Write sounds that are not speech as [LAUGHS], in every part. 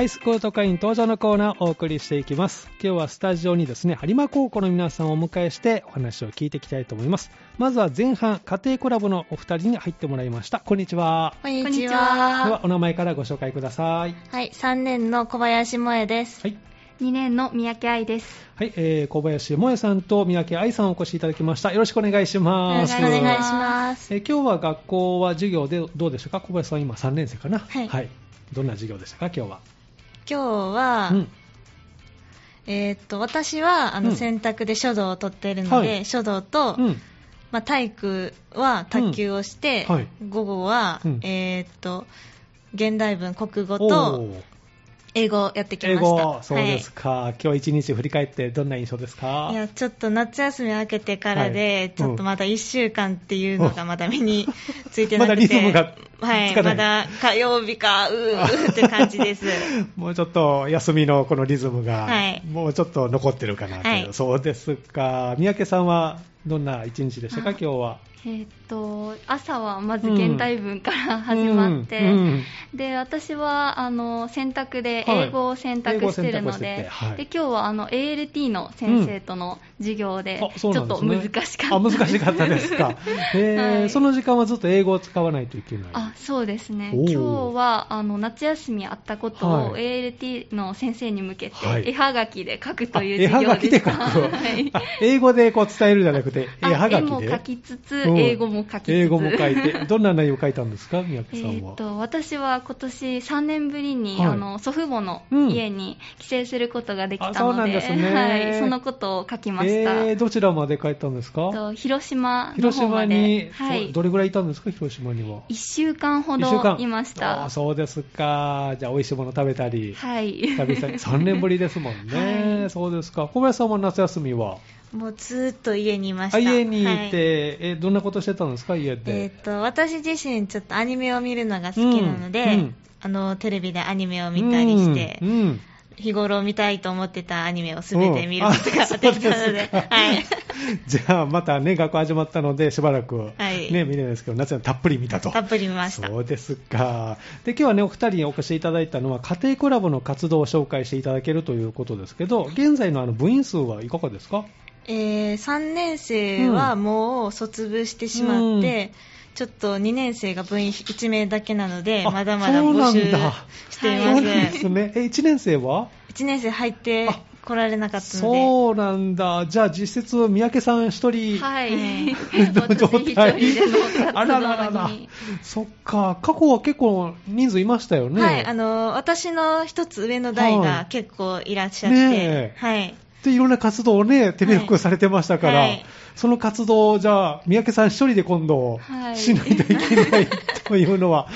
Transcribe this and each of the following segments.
ハイスクール特会員登場のコーナーをお送りしていきます。今日はスタジオにですね、有馬高校の皆さんをお迎えしてお話を聞いていきたいと思います。まずは前半、家庭コラボのお二人に入ってもらいました。こんにちは。こんにちこんにちではは。、お名前からご紹介ください。はい、3年の小林萌です。はい。2年の三宅愛です。はい、えー、小林萌さんと三宅愛さんをお越しいただきました。よろしくお願いしよます。ろしくお願いします。えー今日は学校は授業でどうでしたか？小林さん今3年生かな？はいどんな授業でしたか？今日は。今日は、うん。えーっと、私は、あの、うん。選択で書道を取っているので、はい。書道と、うん。まあ、体育は卓球をして、うん。はい。午後は、うん。えーっと、現代文、国語おとー英語をやってきま英した。語、そうですか。今日一日振り返ってどんな印象ですか？はい。いや、ちょっと夏休み明けてからで、はいちょっとまだ1週間っていうのがまだ目についてまだなくて。リズムがはい、まだ火曜日か、うーって感じです。[LAUGHS] もうちょっと休みのこのリズムが、はいもうちょっと残ってるかなという、はいそうですか。三宅さんはどんな一日でしたかあ今日は？えーっと、朝はまず現代文から始まって、うんうんで、私は、あの、選択ではい。英語を選択してるので、英語を選択しててはい。で、今日は、あの、ALT の先生との授業で、ちょっと難しかった。あ、難しかったですか。[LAUGHS] えーはい。その時間はずっと英語を使わないといけない。あそうですね、今日はあの夏休みあったことを、はい。ALT の先生に向けて、はい。絵はがきで書くというあ絵は授がきで書く。[LAUGHS] 英語でこう伝えるじゃなくて、絵あはがきで。絵も書きつつ、うん英語も書きつつ。英語も書いて。どんな内容を書いたんですか三え宅さんは？ーと私は今年3年ぶりに、はいあの祖父母のうん家に帰省することができあそうたので、なんですねはい、そのことを書きました。えー、どちらまで帰ったんですか？と広島の広島に、はい、そうどれぐらいいたんですか広島には？1週間ほどいました。あそうですか。じゃあ、美味しいもの食べたり。はい。久々に3年ぶりですもんね、[LAUGHS] はいそうですか小林さんは夏休みは？もうずーっと家にいました。あ家にいて、はい。えどんなことしてたんですか？家で、えーっと、私自身ちょっとアニメを見るのが好きなので、うんうん。あの、テレビでアニメを見たりして、うんうん。日頃見たいと思ってたアニメをすべて見ることができたので、はい。じゃあまたね学校始まったのでしばらく、ねはい。見れないですけど夏はたっぷり見たと。たっぷり見ました。そうですか。で今日はねお二人にお越しいただいたのは家庭コラボの活動を紹介していただけるということですけど現在のあの部員数はいかがですか？えー、3年生はもう卒部してしまって、ちょっと2年生が部員1名だけなので、あまだまだ募集だしています。ですねえ1年生は？1年生入ってあ来られなかったので、そうなんだ。じゃあ実質、三宅さん一人。はい。の状態あらららら。そっか。過去は結構人数いましたよね。はい、あの、私の一つ上の代はいが結構いらっしゃって、ねえはい。で、いろんな活動をね、手広くされてましたから、はい。その活動を、じゃあ、三宅さん一人で今度、はいしないといけないというのは、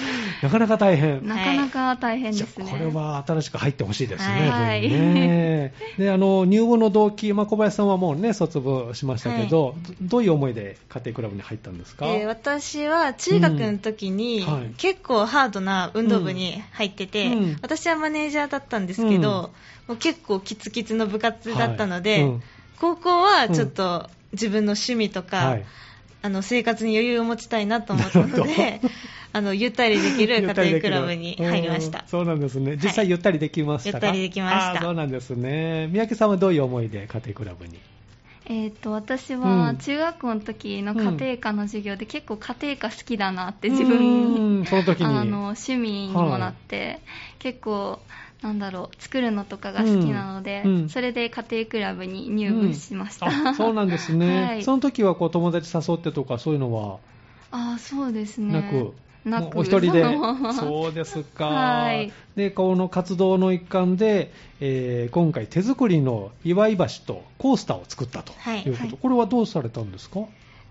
なかなか大変。なかなか大変じゃですね。あこれは新しく入ってほしいですね、はい。ね。であの入部の動機、まあ、小林さんはもうね卒部しましたけど、どどういう思いで家庭クラブに入ったんですか、えー私は中学の時に、うん。はい。結構ハードな運動部に入ってて、うん。私はマネージャーだったんですけど、もう結構キツキツの部活だったので、はいうん。高校はちょっと自分の趣味とか、はい。あの生活に余裕を持ちたいなと思ったので、[LAUGHS] あのゆったりできる家庭クラブに [LAUGHS] 入りました。うん。そうなんですね。実際ゆったりできましたか、ゆったりできました。そうなんですね。三宅さんはどういう思いで家庭クラブに？えー、と私うん。は中学校の時の家庭科の授業で結構家庭科好きだなって自分に、うん。その時に。あの趣味にもなって、結構なんだろう作るのとかが好きなので、うんうん。それで家庭クラブに入部しました、うんあそうなんですね、[LAUGHS] はい。その時はこう友達誘ってとかそういうのは？あそうですね。なく、なく。もうお一人で？[LAUGHS] そうですか、はい。でこの活動の一環で、えー今回手作りの祝い橋とコースターを作ったとはいいうこと、はいこれはどうされたんですか？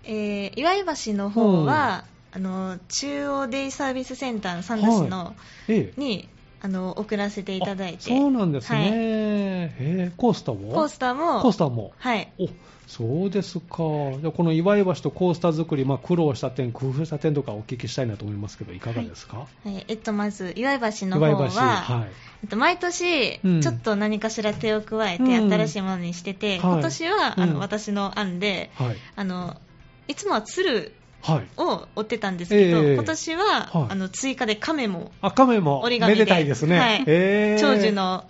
えー岩井橋の方は、あの中央デイサービスセンターの三田市の、ええ。にあの送らせていただいて。あそうなんですね、はい。えー。コースターも？コースターも。コースターも。はい。おそうですか。じゃあこの祝い橋とコースター作り、まあ、苦労した点工夫した点とかお聞きしたいなと思いますけどいかがですか、はい。えっと、まず岩井橋の方は、はい。えっと、毎年、うん。ちょっと何かしら手を加えてうん。新しいものにしてて、はい。今年は、あのうん。私の案で、はい。あのいつもは鶴はい。を折ってたんですけど、ええ。今年は、はい。あの追加で亀もあ、亀も、折り紙でめでたいですね。はい。えー長寿の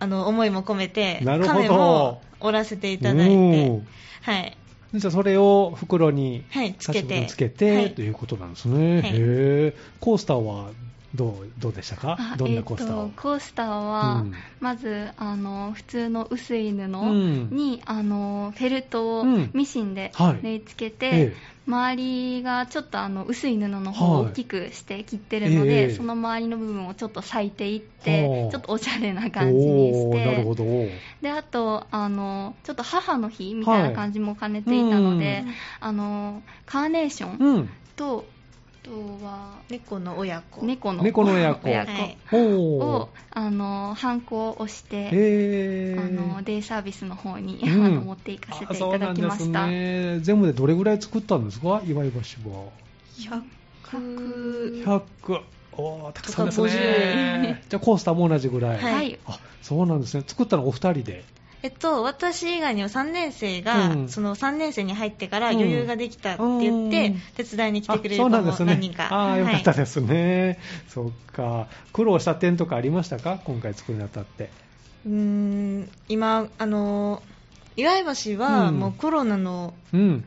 あの思いも込めてなるほど。亀も折らせていただいおてー、はい、じゃあそれを袋にはいつけてつけて、はい。ということなんですね。はい。へえ。コースターはどうどうでしたか？あどんなコースターを、えとコースターは、うん。まずあの普通の薄い布うん。に、あのフェルトをうん。ミシンではい。縫い付けて、ええ周りがちょっとあの薄い布の方をはい。大きくして切ってるので、ええ。その周りの部分をちょっと裂いていっはてあ。ちょっとおしゃれな感じにしおーなるほてど。であとあのちょっと母の日みたいな感じも兼ねていたので、はいあのカーネーションうん。とあとは猫の親子猫の猫の親子親子はいほをう。あのハンコを押して、あのデイサービスの方に、うん [LAUGHS] あの持っていかせていただきました。ね。全部でどれぐらい作ったんですか？祝い橋は。100 100。おーたくさんですね。じゃあコースターも同じぐらい。はいはいあ、そうなんですね。作ったのお二人で。えっと、私以外にも3年生が、うんその3年生に入ってからうん余裕ができたって言って、うん手伝いに来てくれる子も。何人か。ああ、よかったはいですね。そっか。苦労した点とかありましたか？今回作るにあたって。うーん今、あの、岩井橋はうんもうコロナのうん。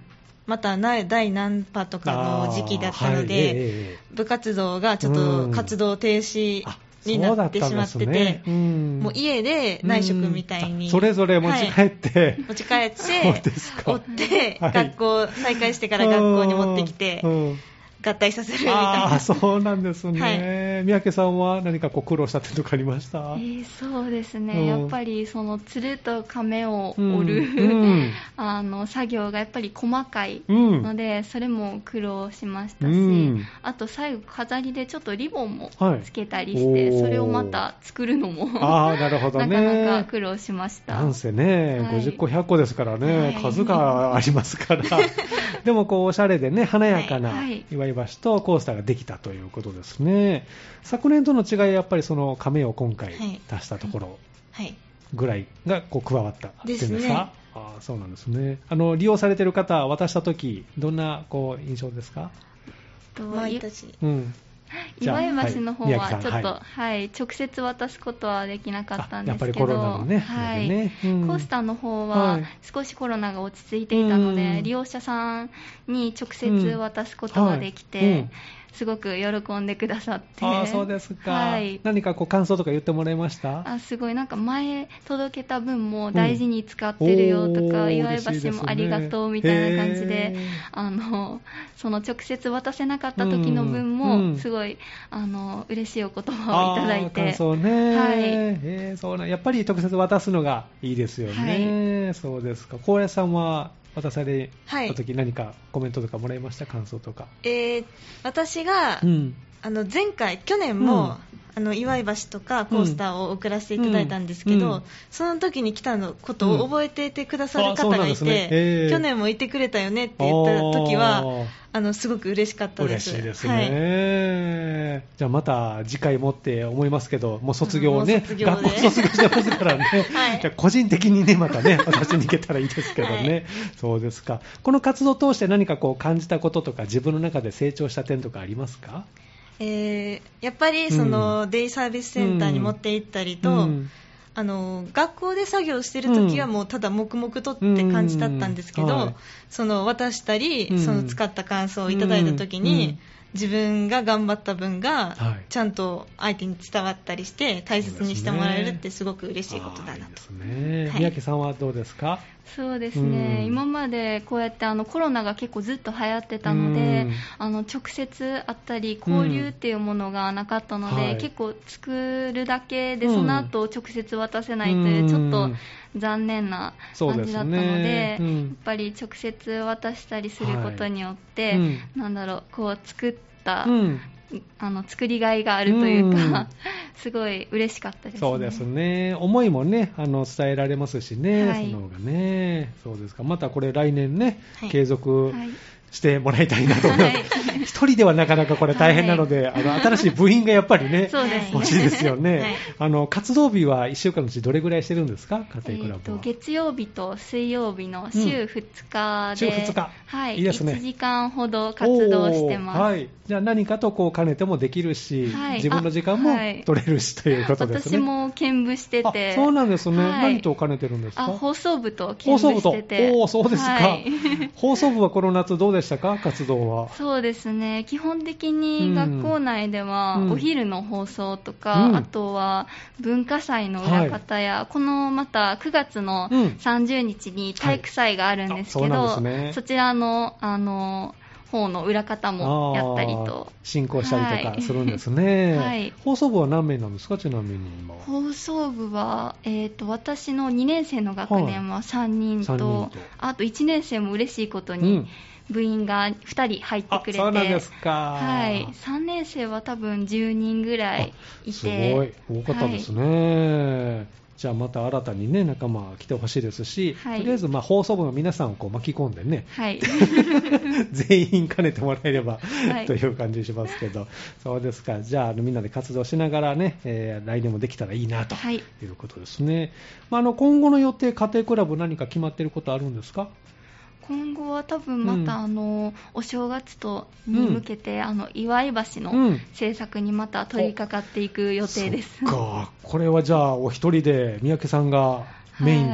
またな第何波とかの時期だったので、はいええええ部活動がちょっうんと活動停止あになってしまってて、ねうん。もう家で内職みたいに、うん。あそれぞれ持ち帰って、持ち帰って、[LAUGHS] 追って、はい。学校、再開してから学校に持ってきてう、ん。合体させるみたいああ、な。そうなんですね。はい三宅さんは何かこう苦労した点とかありました？えーそうですね、うん。やっぱりそのつると亀をうん折る、うん [LAUGHS] あの作業がやっぱり細かいうん。ので、それも苦労しましたし、うん。あと最後飾りでちょっとリボンもはい。つけたりして、おー。それをまた作るのも [LAUGHS] ああ、なるほどなね。かなか苦労しました。なんせね、はい。50個、100個ですからね、はい。数がありますから、[LAUGHS] でもこうおしゃれでね、華やかなはい橋とコースターができたということですね。昨年との違いはやっぱりその亀を今回はい。足したところはい。ぐらいがこう加わったっていうんですですね。かああそうなんですね。あの利用されてる方、渡したとき、どんなこう印象ですか？と毎年。うん。[LAUGHS] じゃあ岩井橋の方ははちょっと、城さん。ははい。直接渡すことはできなかったんですけど、あやっぱりコロナのねはい。ね。うん。コースターの方ははい。少しコロナが落ち着いていたので、うん。利用者さんに直接渡すことができて、はいうんすごく喜んでくださって、ああ、そうですか。はい、何かこう感想とか言ってもらいました？あすごいなんか前届けた分も大事に使ってるよとか、うん。おー岩井嬉しい橋もありがとうみたいな感じでへー。あのその直接渡せなかった時の分うんもすごい、あの嬉しいお言葉をいただいて。感想ね、はい。えーそうなんやっぱり直接渡すのがいいですよね、そうですか。高野さんは渡された時何かコメントとかもらいました？感想とか、えー私が、うんあの前回、去年も、あの岩井橋とかコースターを送らせていただいたんですけど、うん。うん。その時に来たのことを覚えていてくださる方がいて、ね。えー。去年もいてくれたよねって言った時はあのすごく嬉しかったで嬉す。しいですね、じゃあまた次回もって思いますけど、もう卒業ね、もう卒業で。学校卒業してますからね、[LAUGHS] はい。じゃあ個人的にね、またね、私 [LAUGHS] に行けたらいいですけどね、はい。そうですか、この活動を通して何かこう感じたこととか、自分の中で成長した点とかありますか？えーやっぱりその、デイサービスセンターに持って行ったりと、うん。あの学校で作業してる時はもうただ黙々とって感じだったんですけど、うん。はい。その渡したり、うん。その使った感想をいただいた時に、うん自分が頑張った分がはい。ちゃんと相手に伝わったりして大切にしてもらえるってすごく嬉しいことだなと。い三宅さんはどうですか？そうですね、うん。今までこうやってあのコロナが結構ずっと流行ってたので、うん。あの直接会ったり交流っていうものがなかったので、はい。結構作るだけでうんその後直接渡せないといううちょっと残念な感じだったのでねうん。やっぱり直接渡したりすることによって、はい。うん。なんだろうこう作った、うん。あの作りがいがあるというか、うん。[LAUGHS] すごい嬉しかったですね。そうですね、思いもね、あの伝えられますしね、はい。その方がね、そうですか、またこれ、来年ね、はい。継続はいしてもらいたいなと思います。はい一人ではなかなかこれ大変なので、あの、新しい部員がやっぱりね、ね欲しいですよね。はいあの、活動日は1週間のうちどれぐらいしてるんですか？家庭クラブは。え月曜日と水曜日の週2日で、週2日はい、いいですね1時間ほど活動してます。はい。じゃあ何かとこう兼ねてもできるし、はい自分の時間も取れるしということですね。私も兼務してて、あそうなんですね。はい何と兼ねてるんですかあ放送部と兼。務してて、おお、そうですか、はい放送部はこの夏どうでしたか活動は。そうですね基本的に学校内ではお昼の放送とか、うんあとは文化祭の裏方や、このまた9月の30日に体育祭があるんですけど、はいそすねちらのあの方の裏方もやったりと。進行したりとはい。かするんですね。[LAUGHS] はい。放送部は何名なんですか？ちなみに今。放送部は、えー、と私の2年生の学年は3人と,、三人と。あと1年生も嬉しいことうにん。部員が2人入ってあくれて、そうなんですか。はい、3年生は多分10人ぐらいいて。すごい、多かったですね。じゃあまた新たにね、仲間来てほしいですし、はい。とりあえずまあ放送部の皆さんをこう巻き込んでね、はい、[LAUGHS] [LAUGHS] 全員兼ねてもらえれば、はい。という感じしますけど、そうですか、じゃああのみんなで活動しながらね、えー来年もできたらいいなとはい。いうことですね。まあ、あの今後の予定、家庭クラブ何か決まっていることあるんですか？今後は多分また、うんあのお正月とに向けて、あの祝い橋のうん制作にまた取り掛かっていく予定です。そっか、これはじゃあお一人で三宅さんがメイン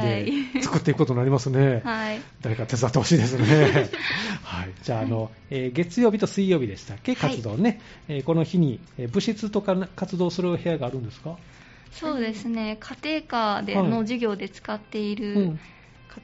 で作っていくことになりますね。[LAUGHS] はい、誰か手伝ってほしいですね。[LAUGHS] はい。じゃあ、あの、えー月曜日と水曜日でしたっけ？はい活動ね。えーこの日に、えー部室とか活動する部屋があるんですか？そうですね家庭科ではいの授業で使っている、うん。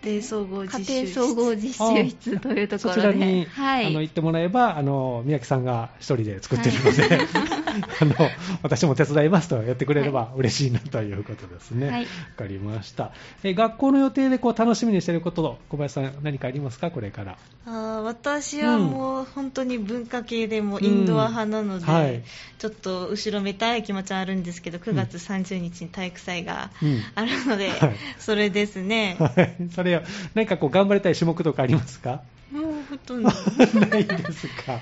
家庭総合実習家室庭総合実習室というとこそろで、ちらに、はい、あの行ってもらえば、あの宮城さんが一人で作っているので、[LAUGHS] あの私も手伝いますとやってくれれば嬉しいなということですね。わ、はい。かりました。え学校の予定でこう楽しみにしていること、小林さん何かありますか？これから。あー私はもう本当に文化系でもうん。インドア派なので、はい。ちょっと後ろめたい気持ちはあるんですけど9月30日に体育祭がうん。あるので、はい。それですね、はい。それは、何かこう頑張りたい種目とかありますか？もうほとんど [LAUGHS] ないですか。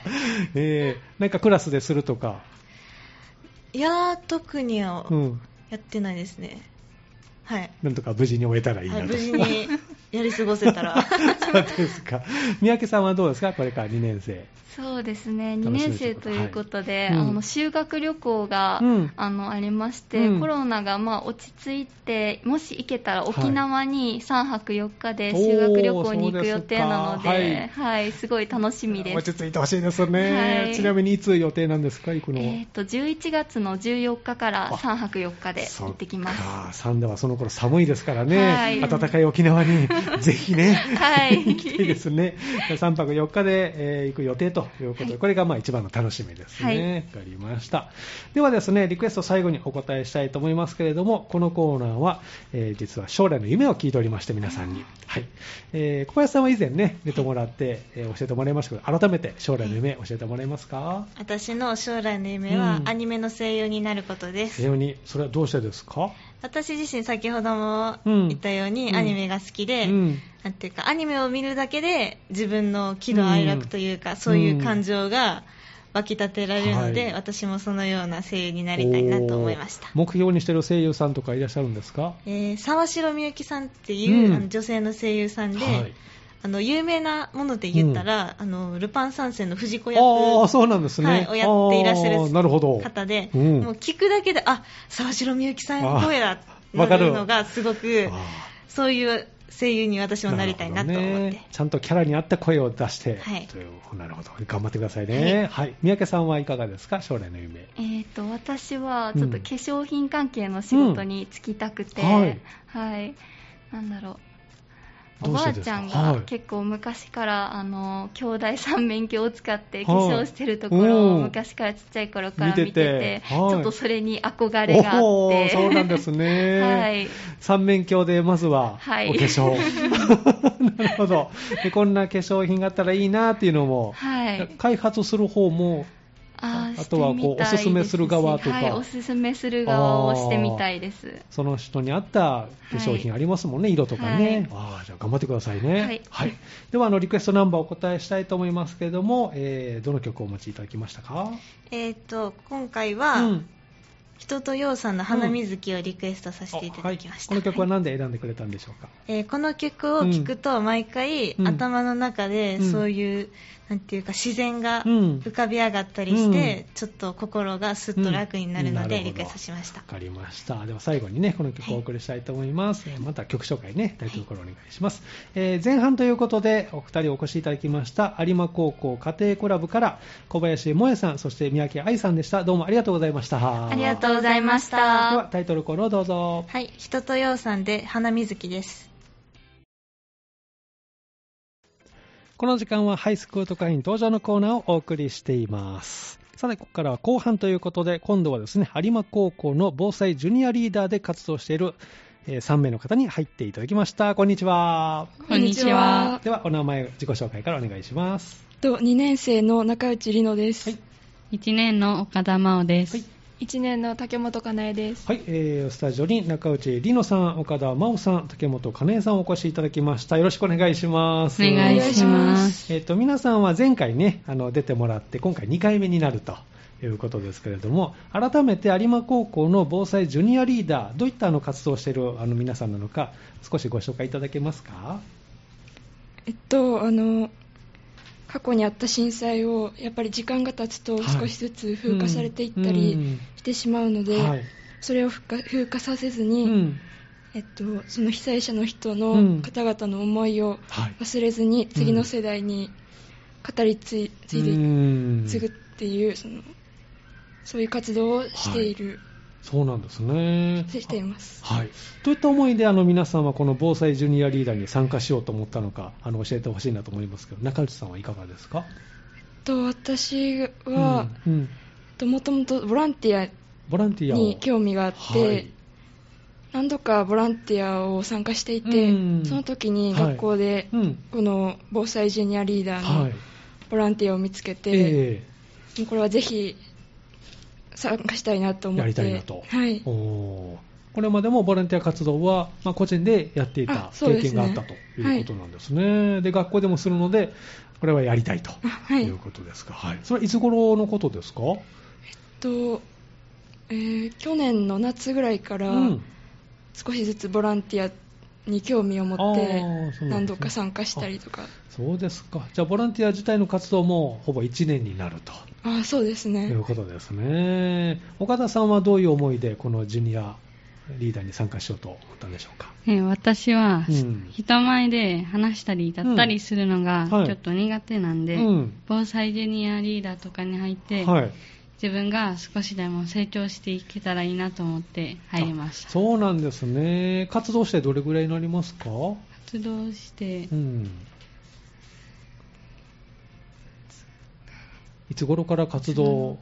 えー、なんかクラスでするとか。いやー特にはうん。やってないですねはい、なんとか無事に終えたらいいなと。はい、無事にやり過ごせたら。[LAUGHS] そうですか。三宅さんはどうですか？これから2年生。そうですね。2楽しみ年生ということで、はいうん。あの修学旅行が、うん。あのありまして、うん。コロナがまあ落ち着いてもし行けたら沖縄に3泊4日ではい修学旅行に行く予定なので、そうではい。すごい楽しみです。落ち着いてほしいですね、はい。ちなみにいつ予定なんですか？行くのは。えー、と11月の14日からあ3泊4日で行ってきます。そっか。サンダはその頃寒いですからね、はい。暖かい沖縄に [LAUGHS] ぜひね、はい行きたいですね。3泊4日で、えー行く予定ということで、はいこれがまあ一番の楽しみですはいね。わ、かりました。ではですね、リクエスト最後にお答えしたいと思いますけれども、このコーナーは、えー実は将来の夢を聞いておりまして、皆さんに。はい。えー小林さんは以前ね、出てもらって、えー教えてもらいましたけど、改めて将来の夢教えてもらえますか？私の将来の夢はうんアニメの声優になることです、西洋に、それはどうしてですか？私自身先ほどもうん。言ったように、うん。アニメが好きで、うん。なんていうかアニメを見るだけで自分の喜怒哀楽というか、そういう感情が湧き立てられるので、はい。私もそのような声優になりたいなと思いました。目標にしてる声優さんとかいらっしゃるんですか？えー沢城みゆきさんっていう、女性の声優さんで、はいあの有名なもので言ったら、あのルパン三世の藤子役ああ、そうなんですね。はい、をやっていらっしゃるほど。る方で、うん。もう聞くだけで、あ沢城みゆきさんの声だってあわかる。なるのがすごくあ、そういう声優に私もなりたいなと思って。ね。ちゃんとキャラに合った声を出して、はい。というなるほど。頑張ってくださいね。はい。三宅さんはいかがですか？将来の夢。えー、と私はちょっとうん化粧品関係の仕事に就きたくて、うんはい。はい。なんだろうおばあちゃんはい。が結構昔から、あの兄弟三面鏡を使って化はい。粧してるところをうん昔からちっちゃい頃から見てて。ちょっとそれに憧れがあおって。ーそうなんですね。[LAUGHS] はい。三面鏡でまずははい。お化粧。[LAUGHS] なるほど。で。こんな化粧品があったらいいなっていうのも、はい。開発する方もあーあとはこうおすすめする側とか。はい、おすすめする側をしてみたいです。その人に合った化粧品ありますもんね、色とかね。ああ、じゃあ頑張ってくださいね。はい。では、あの、リクエストナンバーをお答えしたいと思いますけれども、えー、どの曲をお持ちいただきましたか？えっ、と今回は、うん。人とようさんの花水木をリクエストさせていただきました、はい、この曲ははい何で選んでくれたんでしょうか、えーこの曲を聴くと毎回、うん。頭の中でうん。そういう、なんていうか自然がうん浮かび上がったりして、うんちょっと心がすっと楽になるので、うんリクエストしましたわかりました。では最後にね、この曲をお送りしたいと思います。えーまた曲紹介ね、大体ころお願いします、えー前半ということで、お二人お越しいただきました、有馬高校家庭コラボから、小林萌さん、そして三宅愛さんでした。どうもありがとうございました。ありがとうございましではた。タイトルコールをどうぞ。はい人とようさんで花水木ですこの時間はハイスクート会員登場のコーナーをお送りしています。さて、ここからは後半ということで、今度はですね、有馬高校の防災ジュニアリーダーで活動している、えー3名の方に入っていただきました。こんにちは。こんにちは。では、お名前、自己紹介からお願いします。と2年生の中内里乃です。はい1年の岡田真央です。はい1年の竹本かなえです。はい、えースタジオに中内里乃さん、岡田真央さん、竹本かねえさんをお越しいただきました。よろしくお願いします。お願いします。えっと皆さんは前回ねあの出てもらって今回2回目になるということですけれども改めて有馬高校の防災ジュニアリーダーどういったあの活動をしているあの皆さんなのか少しご紹介いただけますか？えっと、あの、過去にあった震災をやっぱり時間が経つとはい。少しずつ風化されていったうん。りしてしまうので、はい。それを風化させずうに、ん。えっと、その被災者の人うん。の方々の思いをはい。忘れずに次の世代に語り継いでうん。継ぐっていうそのそういう活動をしている、そうなんですね。しています。はい、どういった思いであの皆さんはこの防災ジュニアリーダーに参加しようと思ったのかあの教えてほしいなと思いますけど中内さんはいかがですか？と私は、うんうん。ともともとボランティアボランティアを。に興味があって、はい。何度かボランティアを参加していて、うん。その時にはい。学校でうん。この防災ジュニアリーダーのはい。ボランティアを見つけて、これはぜひ参加したいなと思って。やりたいなと。はい。え、おー。これまでもボランティア活動は、まあ、個人でやっていた経験があったということなんですね。で学校でもするので、これはやりたいとはい。いうことですか。はい。それはいつ頃のことですか？とえー去年の夏ぐらいからうん。少しずつボランティアに興味を持って何度か参加したりとかそうですか。じゃあ、ボランティア自体の活動もほぼ1年になると。あそうですといねうことですね。岡田さんはどういう思いでこのジュニアリーダーに参加しようと思ったんでしょうか？えー私は、うん人前で話したり歌ったりするのがちょっと苦手なんで、うん防災ジュニアリーダーとかに入って、はい。自分が少しでも成長していけたらいいなと思って入りました。そうなんですね。活動してどれぐらいになりますか？活動してう、ん。つ頃から活動、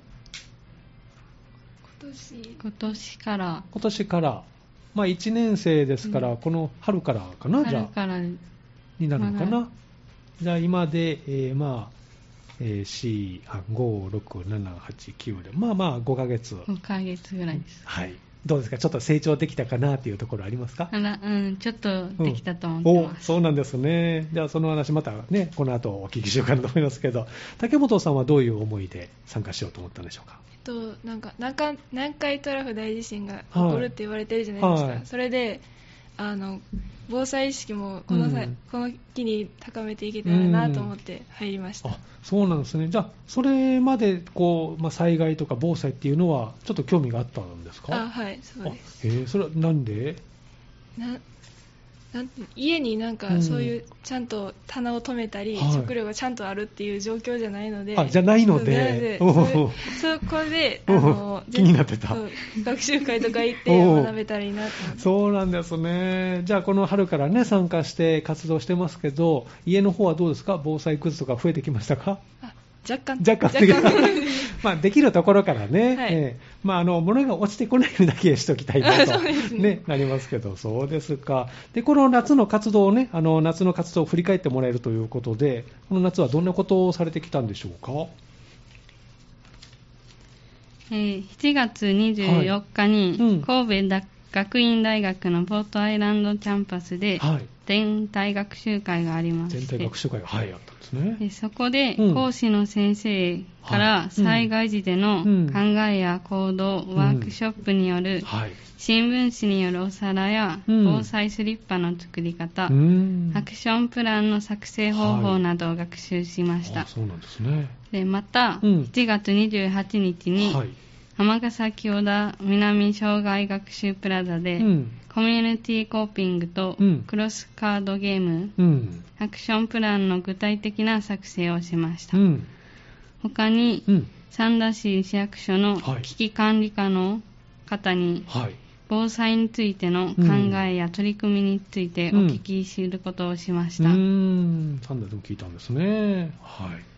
今年。今年から、今年から、まあ1年生ですから、うん。この春からかな、じゃあ、春から、になるのかまな？じゃあ今で、えーまあ、えー、4、あ5、6、7、8、9で、まあまあ5ヶ月。5ヶ月ぐらいです。はい。どうですか？ちょっと成長できたかなっていうところありますか？あら、うん、ちょっとできたと思っておます。そうなんですね。じゃあその話またね、この後お聞きしようかなと思いますけど、[LAUGHS] 竹本さんはどういう思いで参加しようと思ったんでしょうか？えっとなんか南海南海トラフ大地震が起こるって言われてるじゃないですか、はい。それであの防災意識もこの,、うん。この機に高めていけたらなと思って入りました、あそうなんですね。じゃあ、それまでこう、まあ、災害とか防災っていうのは、ちょっと興味があったんですか？あはいそうです。あえーそれはなんで？ななんて家になんうん。かそういうちゃんと棚を止めたり、はい。食料がちゃんとあるっていう状況じゃないので。あじゃないので。そうなのでそれそこであの [LAUGHS] 気になってた。そう学習会とか行って [LAUGHS] 学べたらいいなと。思ってそうなんですね。じゃあ、この春からね、参加して活動してますけど、家の方はどうですか？防災グッズとか増えてきましたか？あ若干。若干。[LAUGHS] まあ、できるところからね、はい。ええ。まあ、あの物が落ちてこないようにだけしておきたいなと、[LAUGHS] そうですね。なりますけど、そうですか。で、この夏の活動をね、あの夏の活動を振り返ってもらえるということで、この夏はどんなことをされてきたんでしょうか？えー7月24日に神戸だ学院大学のポートアイランドキャンパスではい。全体学習会がありまして全体学習会が、はい、あったんですね。でそこでうん講師の先生かはいら災害時でのうん考えや行動、ワークショップによるはい。新聞紙によるお皿やうん防災スリッパの作り方。アクションプランの作成方法などを学習しました、あそうなんですね。でまた、うん7月28日にはい。尼崎小田南障害学習プラザで、うん。コミュニティコーピングとうんクロスカードゲーム、うん。アクションプランの具体的な作成をしました、うん。他にうん。三田市市役所のはい危機管理課の方にはい。防災についての考えや取り組みについてお聞きすることをしました、うーん。サンダーでも聞いたんですね。はい。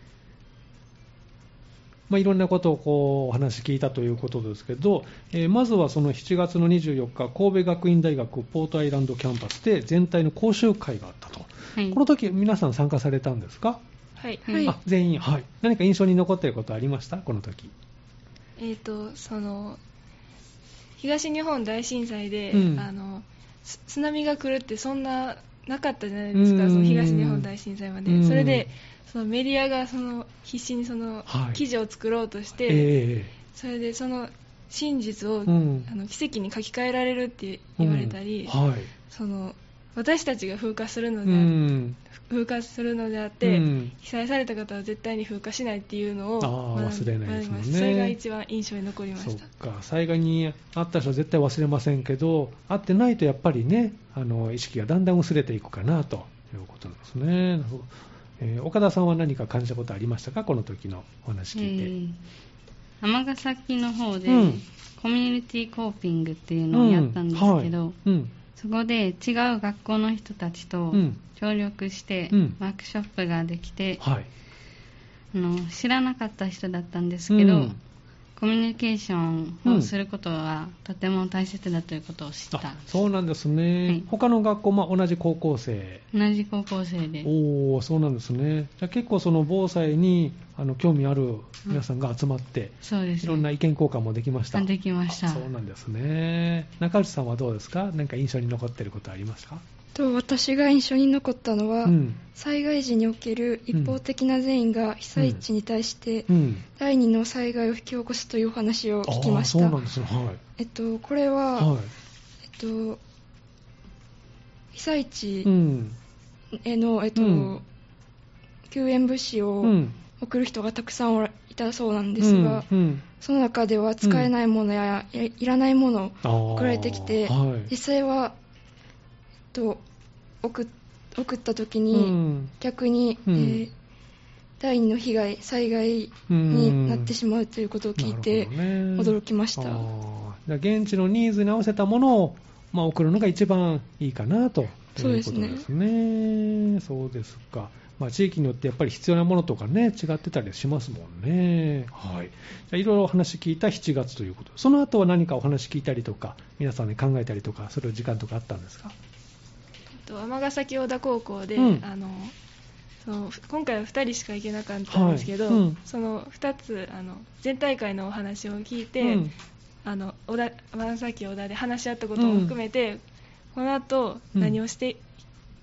まあ、いろんなことをこうお話聞いたということですけど、えーまずはその7月の24日、神戸学院大学ポートアイランドキャンパスで全体の講習会があったと。はいこの時皆さん参加されたんですか、はい。はいあ全員、はい。何か印象に残っていることありました？この時。えっ、と、その、東日本大震災で、うんあの、つ津波が来るってそんな、なかったじゃないですか、うんその東日本大震災まで。うんそれで、そのメディアがその必死にそのはい。記事を作ろうとして、えそれでその真実を、うん。あの奇跡に書き換えられるって言われたり、うん。はい。その私たちが風化するのうであ、ん。風化するのであって、うん。被災された方は絶対に風化しないっていうのを忘れないですね。それが一番印象に残りました。か、災害にあった人は絶対忘れませんけど、会ってないとやっぱりね、あの意識がだんだん薄れていくかなということですね。えー岡田さんは何か感じたことありましたか、この時のお話聞いて。えー尼崎の方で、うん。コミュニティコーピングっていうのをやったんですけど、うん。はい。うん。そこで違う学校の人たちとうん。協力してうん。ワークショップができて、はい。あの知らなかった人だったんですけど、うんコミュニケーションをすることはとても大切だということを知った。あ、そうなんですね、はい。他の学校、まあ、同じ高校生、同じ高校生でおお、そうなんですね、じゃあ結構、その防災にあの興味ある皆さんが集まって、そうです。いろんな意見交換もできました。できました。あそうなんですね。中内さんはどうですか？何か印象に残っていることありますか？と私が印象に残ったのは、うん。災害時における一方的な善意が被災地に対してうん。第二の災害を引き起こすというお話を聞きましたそうなんですね。はえっと、これい。は、はえっと、被災い。地うん。への、えっとうん救援物資をうん。送る人がたくさんいたそうなんですが、うん。その中では使えないものや、いいらないものを送られてきて、はい。実際は、と、送っ送った時うに、ん。逆に、うんえー第二の被害、災害になってしまうということを聞いて、驚きました。あーじゃあ現地のニーズに合わせたものを、まあ、送るのが一番いいかなとそうですねということですね。そうですか。まあ、地域によってやっぱり必要なものとかね、違ってたりしますもんね。はい。じゃあいろいろお話聞いた7月ということ。その後は何かお話聞いたりとか、皆さんで考えたりとか、する時間とかあったんですか？と尼崎小田高校で、うん。あのその今回は2人しか行けなかったんですけど、はい。うん。その2つあの全大会のお話を聞いて、うん。あの小田尼崎小田で話し合ったことも含めて、この後うん。何をして、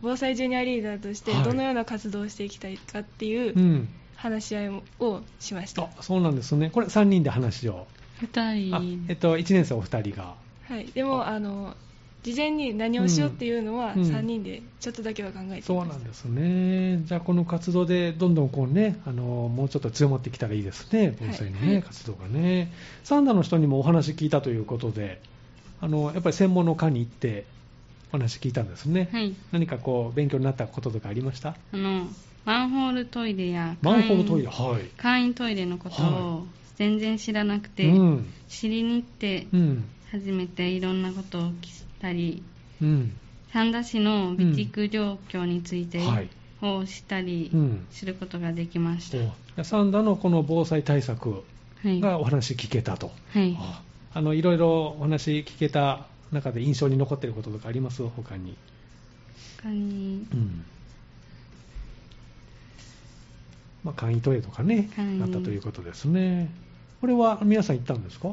防災ジュニアリーダーとしてはい。どのような活動をしていきたいかっていううん。話し合いをしました、あ、そうなんですね。これ3人で話を。2あ人、えっと、1年生お二人が。はい、でもあの事前に何をしようっていうのはうん3人でちょっとだけは考えていました、そうなんですね。じゃあ、この活動でどんどんこうね、あのもうちょっと強まってきたらいいですね、盆栽のね、はい活動がね。サンダの人にもお話聞いたということで、あのやっぱり専門の科に行ってお話聞いたんですね。はい何かこう勉強になったこととかありました？あのマンホールトイレやマンホールトイレ、簡易はい。簡易トイレのことはを全然知らなくて、うん。知りに行ってうん。初めていろんなことを聞いたりうん。三田市の備蓄状況についてはい。をしたりうん。することができました、じゃあサンダのこの防災対策はい、がお話聞けたと。はい、ああのいろいろお話聞けた中で印象に残っていることとかあります？他に。他にうんまあ、簡易トイレとかね、あったということですね。これは皆さん行ったんですか？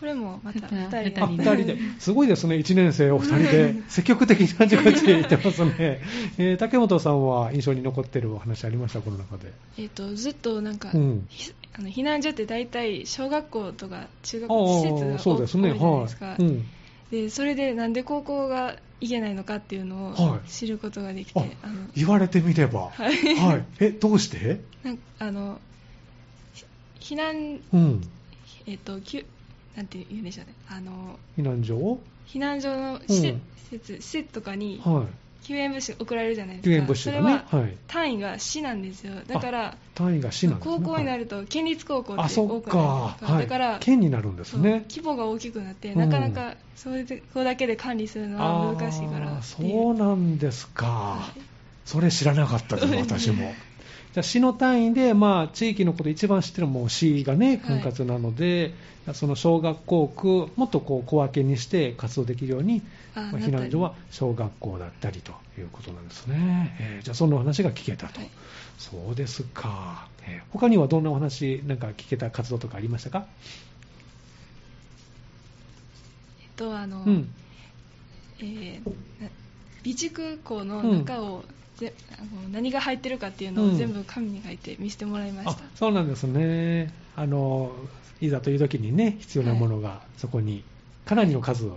これもまた2人で。あ二人で、すごいですね、1年生お二人で、積極的にあちこち行ってますね、えー、竹本さんは印象に残ってるお話ありました、この中で。えーと、ずっとなんか、うん。あの避難所って大体、小学校とか中学校施設が多いそうですね、じゃないですか、はい。うん。でそれでなんで高校が行けないのかっていうのをはい。知ることができて、ああの言われてみれば、はい。はい、えどうして、なんあのひ避難、うん、えっとなんて言うんでしょうね。あの避難所を、避難所の施設,、うん。施設とかにはい、救援物資送られるじゃないですか。救援物資それは、はい、単位が市なんですよ。だから単位が市なんですね。高校になるると県立高校って多くなかる、じゃないですか、はい、だから県になるんですね。規模が大きくなって、うんなかなかそれでこれだけで管理するのは難しいからそうなんですか、はいそれ知らなかったです、私も。じゃあ市の単位で、まあ、地域のこと一番知ってるのはもう市がね、はい管轄なので、その小学校区、もっとこう小分けにして活動できるように、あまあ避難所は小学校だったりということなんですね。えーじゃあ、そんなお話が聞けたと。はいそうですか。えー他にはどんなお話、なんか聞けた活動とかありましたか？えっとあの、うん。えーな備蓄庫の中を、ぜあの何が入ってるかっていうのうんを全部紙に書いて見せてもらいましあた、そうなんですね。あの、いざという時にね、必要なものがそこにかなりの数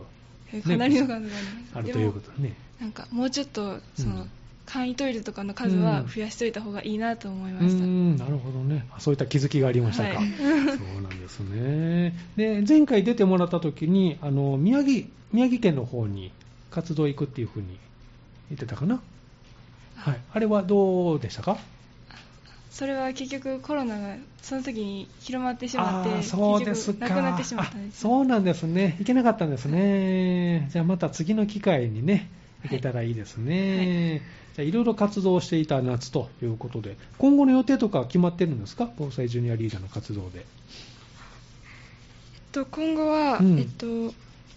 えかなりの数がありますあるということでね。なんかもうちょっとその、うん簡易トイレとかの数は増やしといた方がいいなと思いうました、ん、なるほどね。あそういった気づきがありましたか。はいそうなんですね。で、前回出てもらった時に、あの、宮城、宮城県の方に活動行くっていうふうに言ってたかな。はい。あれはどうでしたか？それは結局コロナがその時に広まってしまってそうですか結局なくなってしまったんですあそうなんですね。行けなかったんですね。じゃあまた次の機会にね、行けたらいいですね。じゃあいろいろ活動していた夏ということで、今後の予定とか決まってるんですか？防災ジュニアリーダーの活動で。えっと、今後は、うんえっと、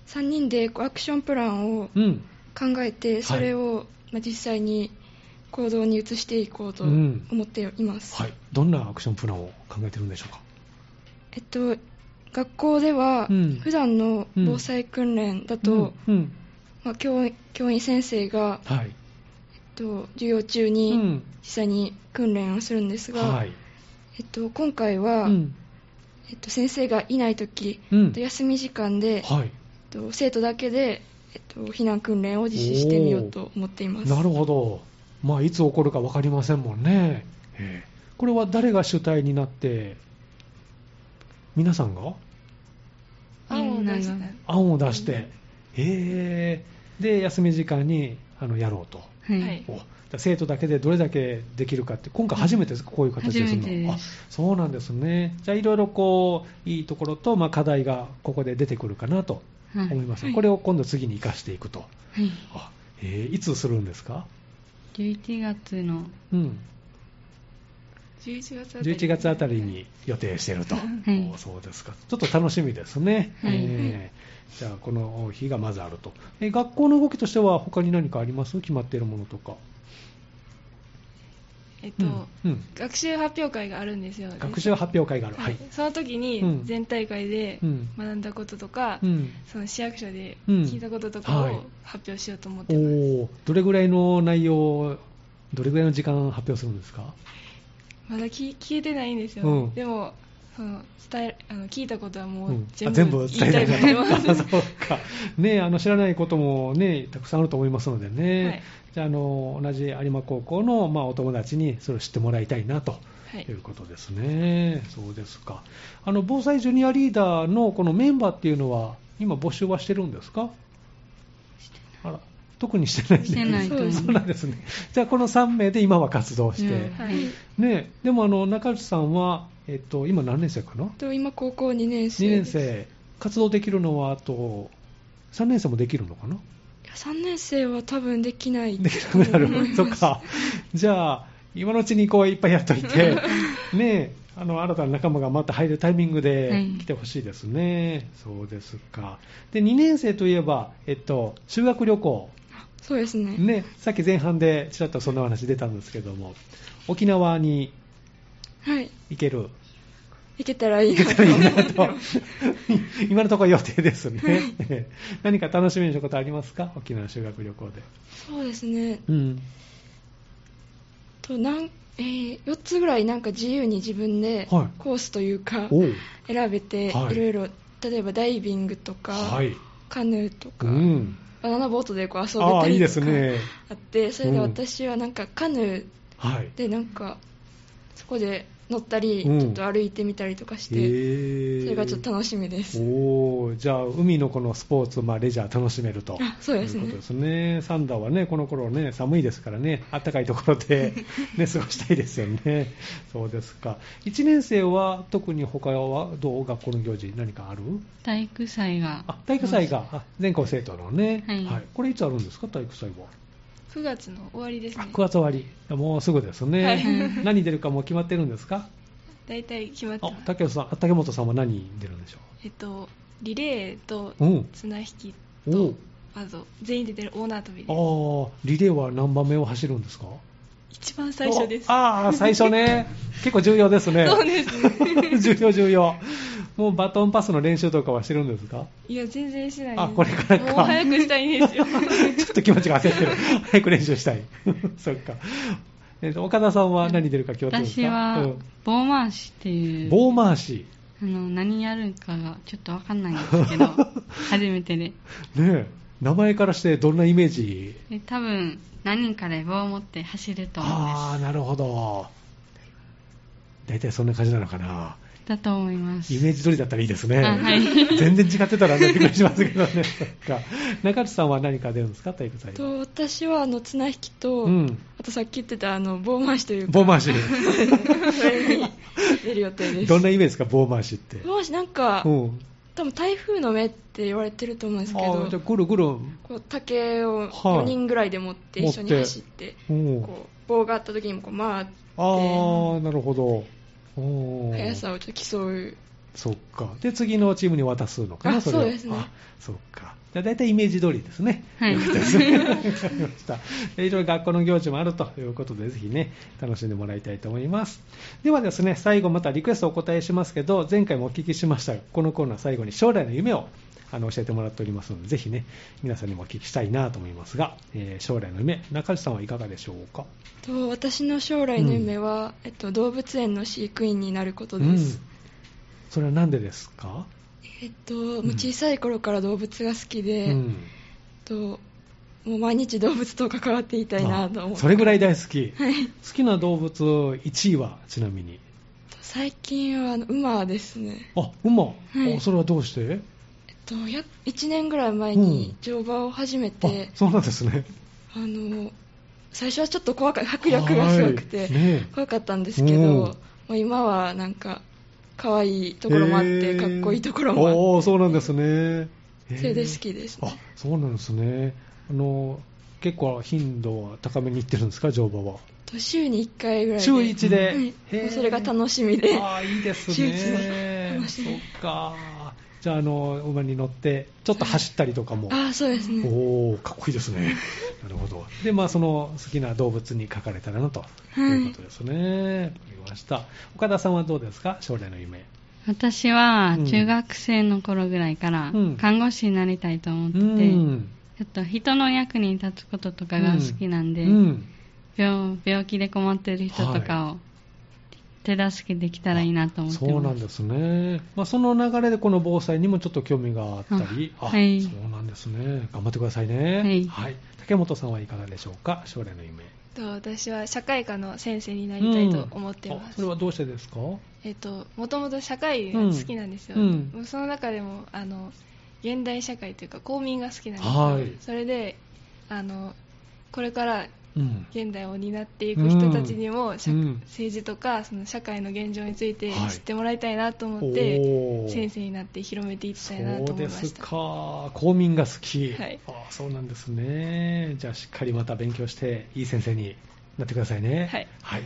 3人でアクションプランをうん。考えて、それを、まあ、実際に行動に移していこうとうん思っています。はい。どんなアクションプランを考えてるんでしょうか？えっと、学校では、うん普段の防災訓練だと、教教員先生が、はい。えっと、授業中うにん。実際に訓練をするんですが、はい。えっと、今回は、うん。えっと、先生がいないとき、うん休み時間で、はい。えっと、生徒だけで、えっと、避難訓練を実施してみようと思っています。なるほど。まあ、いつ起こるか分かりませんもんね。ええ。これは誰が主体になって、皆さんが？案を出したみんな案を出して、ええ。で、休み時間にあのやろうと。はい。生徒だけでどれだけできるかって、今回初めてですか、こういう形でするの。初めてです。あそうなんですね。じゃあ、いろいろこう、いいところと、まあ、課題がここで出てくるかなとはい。思います。はい。これを今度次に生かしていくと。はい。あえ。ーいつするんですか？11月の、うん。11月あたり11月あたりに予定していると、い。おそうですか、ちょっと楽しみですね、はい。えーじゃあ、この日がまずあると、え学校の動きとしては、他に何かあります？決まっているものとか、えっと、うんうん。学習発表会があるんですよ。学習発表会がある、ははい。い、その時うん。に全体会でうん。学んだこととか、うん。その市役所でうん。聞いたこととかはい。を発表しようと思っおてます、ー。どれぐらいの内容、どれぐらいの時間発表するんですか、まだ聞聞いてないんですよ、うん。でもその伝えあの聞いたことはもううん。全部,、あ全部伝えたいと思い。ま [LAUGHS] すそうか、ね、あの知らないことも、ね、たくさんあると思いますのでね、はい。じゃああの同じ有馬高校の、まあ、お友達にそれを知ってもらいたいなと。はい。ということですね。そうですか。あの、防災ジュニアリーダーのこのメンバーっていうのは、今募集はしてるんですか？あら、特にしてない。ねしてないと思うそうなんですね。じゃあ、この3名で今は活動して。うん。はい。ねでもあの、中内さんは、えっと、今何年生かな？えっと今高校2年生 ?2 年生。活動できるのは、あと、3年生もできるのかな？いや3年生は多分できないできなくなる。[LAUGHS] そっか。じゃあ、今のうちにこういっぱいやっといて、[LAUGHS] ねえ、あの、新たな仲間がまた入るタイミングではい来てほしいですね。そうですか。で、2年生といえば、えっと、修学旅行。そうですねね、さっき前半でちらっとそんな話出たんですけども、沖縄にはい。行ける。行けたらいいなと。[LAUGHS] 今のところ予定ですね、[LAUGHS] 何か楽しみにしたことありますか？沖縄修学旅行で。そうですね。うん。となん、えー4つぐらいなんか自由に自分ではい。コースというか選べて、はい。いろいろ例えばダイビングとか、はい。カヌーとうか、ん。バナナボートでこう遊べああいいでたりとかすね。あってそれで私はなんかカヌーはい。でなんかそこで乗ったり、うん。ちょっと歩いてみたりとかして、それがちょっと楽しみです。おーじゃあ海のこのスポーツ、まあ、レジャー楽しめると。あそうですね。いうことですね。サンダーはねこの頃ね寒いですからね。暖かいところで、[LAUGHS] ね、過ごしたいですよね。そうですか。1年生は特に他はどう？学校の行事何かある？体育祭が。あ体育祭が。あ全校生徒のね、はい。これいつあるんですか？体育祭は9月の終わりですあね。9月終わり。もうすぐですね、はい。何出るかもう決まってるんですか？大体決まってあます。竹本さんあ竹本さんは何出るんでしょえっとリレーと綱引きおとあと全員で出るオーナー跳びあです。ーリレーは何番目を走るんですか？一番最初です。おああ、最初ね。[LAUGHS] 結構重要ですね。そうです [LAUGHS] 重要、重要。もうバトンパスの練習とかはしてるんですか？いや全然しないですあこれからかもう早くしたいんですよ [LAUGHS] ちょっと気持ちが焦ってる。早く練習したい。[LAUGHS] そっか。えっと、岡田さんは何出るか決まってるんですか？私はうん棒回しっていう棒回し。あの何やるかがちょっとわかんないんですけど [LAUGHS] 初めてでねえ、名前からしてどんなイメージ？で多分何人かで棒を持って走ると思いあまあ、なるほど。大体そんな感じなのかな。すだと思いますイメージ通りだったらいいですね。あはい [LAUGHS] [LAUGHS] 全然違ってたらね、びっくりしますけどね。そっか。中内さんは何か出るんですか、体育祭は。と私はあの綱引きと、うんあとさっき言ってたあの棒回しというか棒回し。[LAUGHS] それに出る予定ですどんなイメージですか、棒回しって？棒回しなんか、うん。多分台風の目って言われてると思うんですけあどあ、じゃあぐるぐる。こう竹をはい4人ぐらいで持って一緒に走って、うん。こう棒があった時にもこう回ってああ、なるほど。速さをちょっと競うそっか。で、次のチームに渡すのかな、あそれをそうですねあ、そっか。じゃあ大体イメージ通りですね。はい。わかりました。で [LAUGHS] いろいろ学校の行事もあるということで、ぜひね、楽しんでもらいたいと思います。ではですね、最後またリクエストをお答えしますけど、前回もお聞きしましたが、このコーナー最後に将来の夢をあの教えてもらっておりますので、ぜひね、皆さんにもお聞きしたいなと思いますが、えー将来の夢、中内さんはいかがでしょうか？と私の将来の夢は、えっと、動物園の飼育員になることです、それは何でですか？えっと、もう小さい頃から動物が好きで、うん。えっともう毎日動物と関わっていたいなと思って。あそれぐらい大好き。はい。好きな動物1位はちなみに。最近は馬ですね、あ、馬？はい。あそれはどうして？と、や1年ぐらい前に乗馬を始めてあ、、そうなんですね。あの最初はちょっと怖か迫力がすごくて、怖かったんですけど、うんもう今はなんか可愛いところもあって、へーかっこいいところもあってそうなんですね。それで好きですねあ、そうなんですね。あの、結構頻度は高めに行ってるんですか、乗馬は？と週に1回ぐらいで週1で。うそれが楽しみでああ、いいです週一ねで。楽しそみっか。じゃあ、あの、馬に乗って、ちょっと走ったりとかも。ああそうですねおおかっこいいですね。[LAUGHS] なるほど。で、まあ、その好きな動物に書かれたらなとはいいうことですね。わ、かりました。岡田さんはどうですか？将来の夢。私はうん中学生の頃ぐらいからうん看護師になりたいと思ってうて、ん。ちょっと人の役に立つこととかが好きなんで、うん。病病気で困ってる人とかを手助けできたらいいなと思ってます。そうなんですね。まあ、その流れでこの防災にもちょっと興味があったり、あはいそうなんですね。頑張ってくださいね。はい竹本さんはいかがでしょうか？将来の夢。と私は社会科の先生になりたいと思ってうんあます、それはどうしてですか？えっともともと社会が好きなんですよ、うんもうその中でもあの現代社会というか公民が好きなんですよ、はいそれであのこれからうん。現代を担っていく人たちにも、政治とかその社会の現状についてはい知ってもらいたいなと思って、おー先生になって広めていきたいなとそうです思いましたか。公民が好き。はいあそうなんですね。じゃあしっかりまた勉強して、いい先生になってくださいね。はいはい。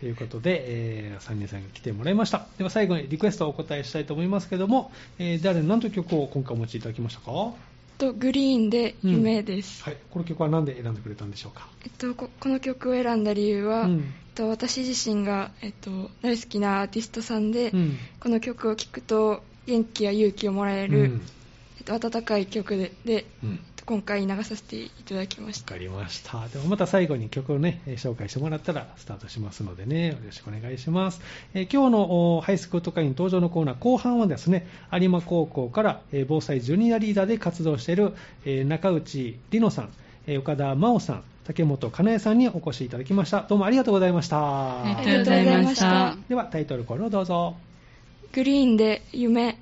ということで、え3人さんに来てもらいました。では最後にリクエストをお答えしたいと思いますけども、えー誰、何という曲を今回お持ちいただきましたか？と、グリーンで夢です、はい、この曲は何で選んでくれたんでしょうか？えっと、ここの曲を選んだ理由は、うん。えっと、私自身が、えっと、大好きなアーティストさんで、うん。この曲を聴くと元気や勇気をもらえる、うん。えっと、温かい曲でで、今回流させていただきましたわかりました。ではまた最後に曲をね、えー紹介してもらったらスタートしますのでね、よろしくお願いします。えー今日のおハイスクート会員登場のコーナー後半はですね、有馬高校から、えー防災ジュニアリーダーで活動している、えー中内里乃さん、えー岡田真央さん、竹本かなえさんにお越しいただきました。どうもありがとうございました。ありがとうございました。ではタイトルコールをどうぞ。グリーンで夢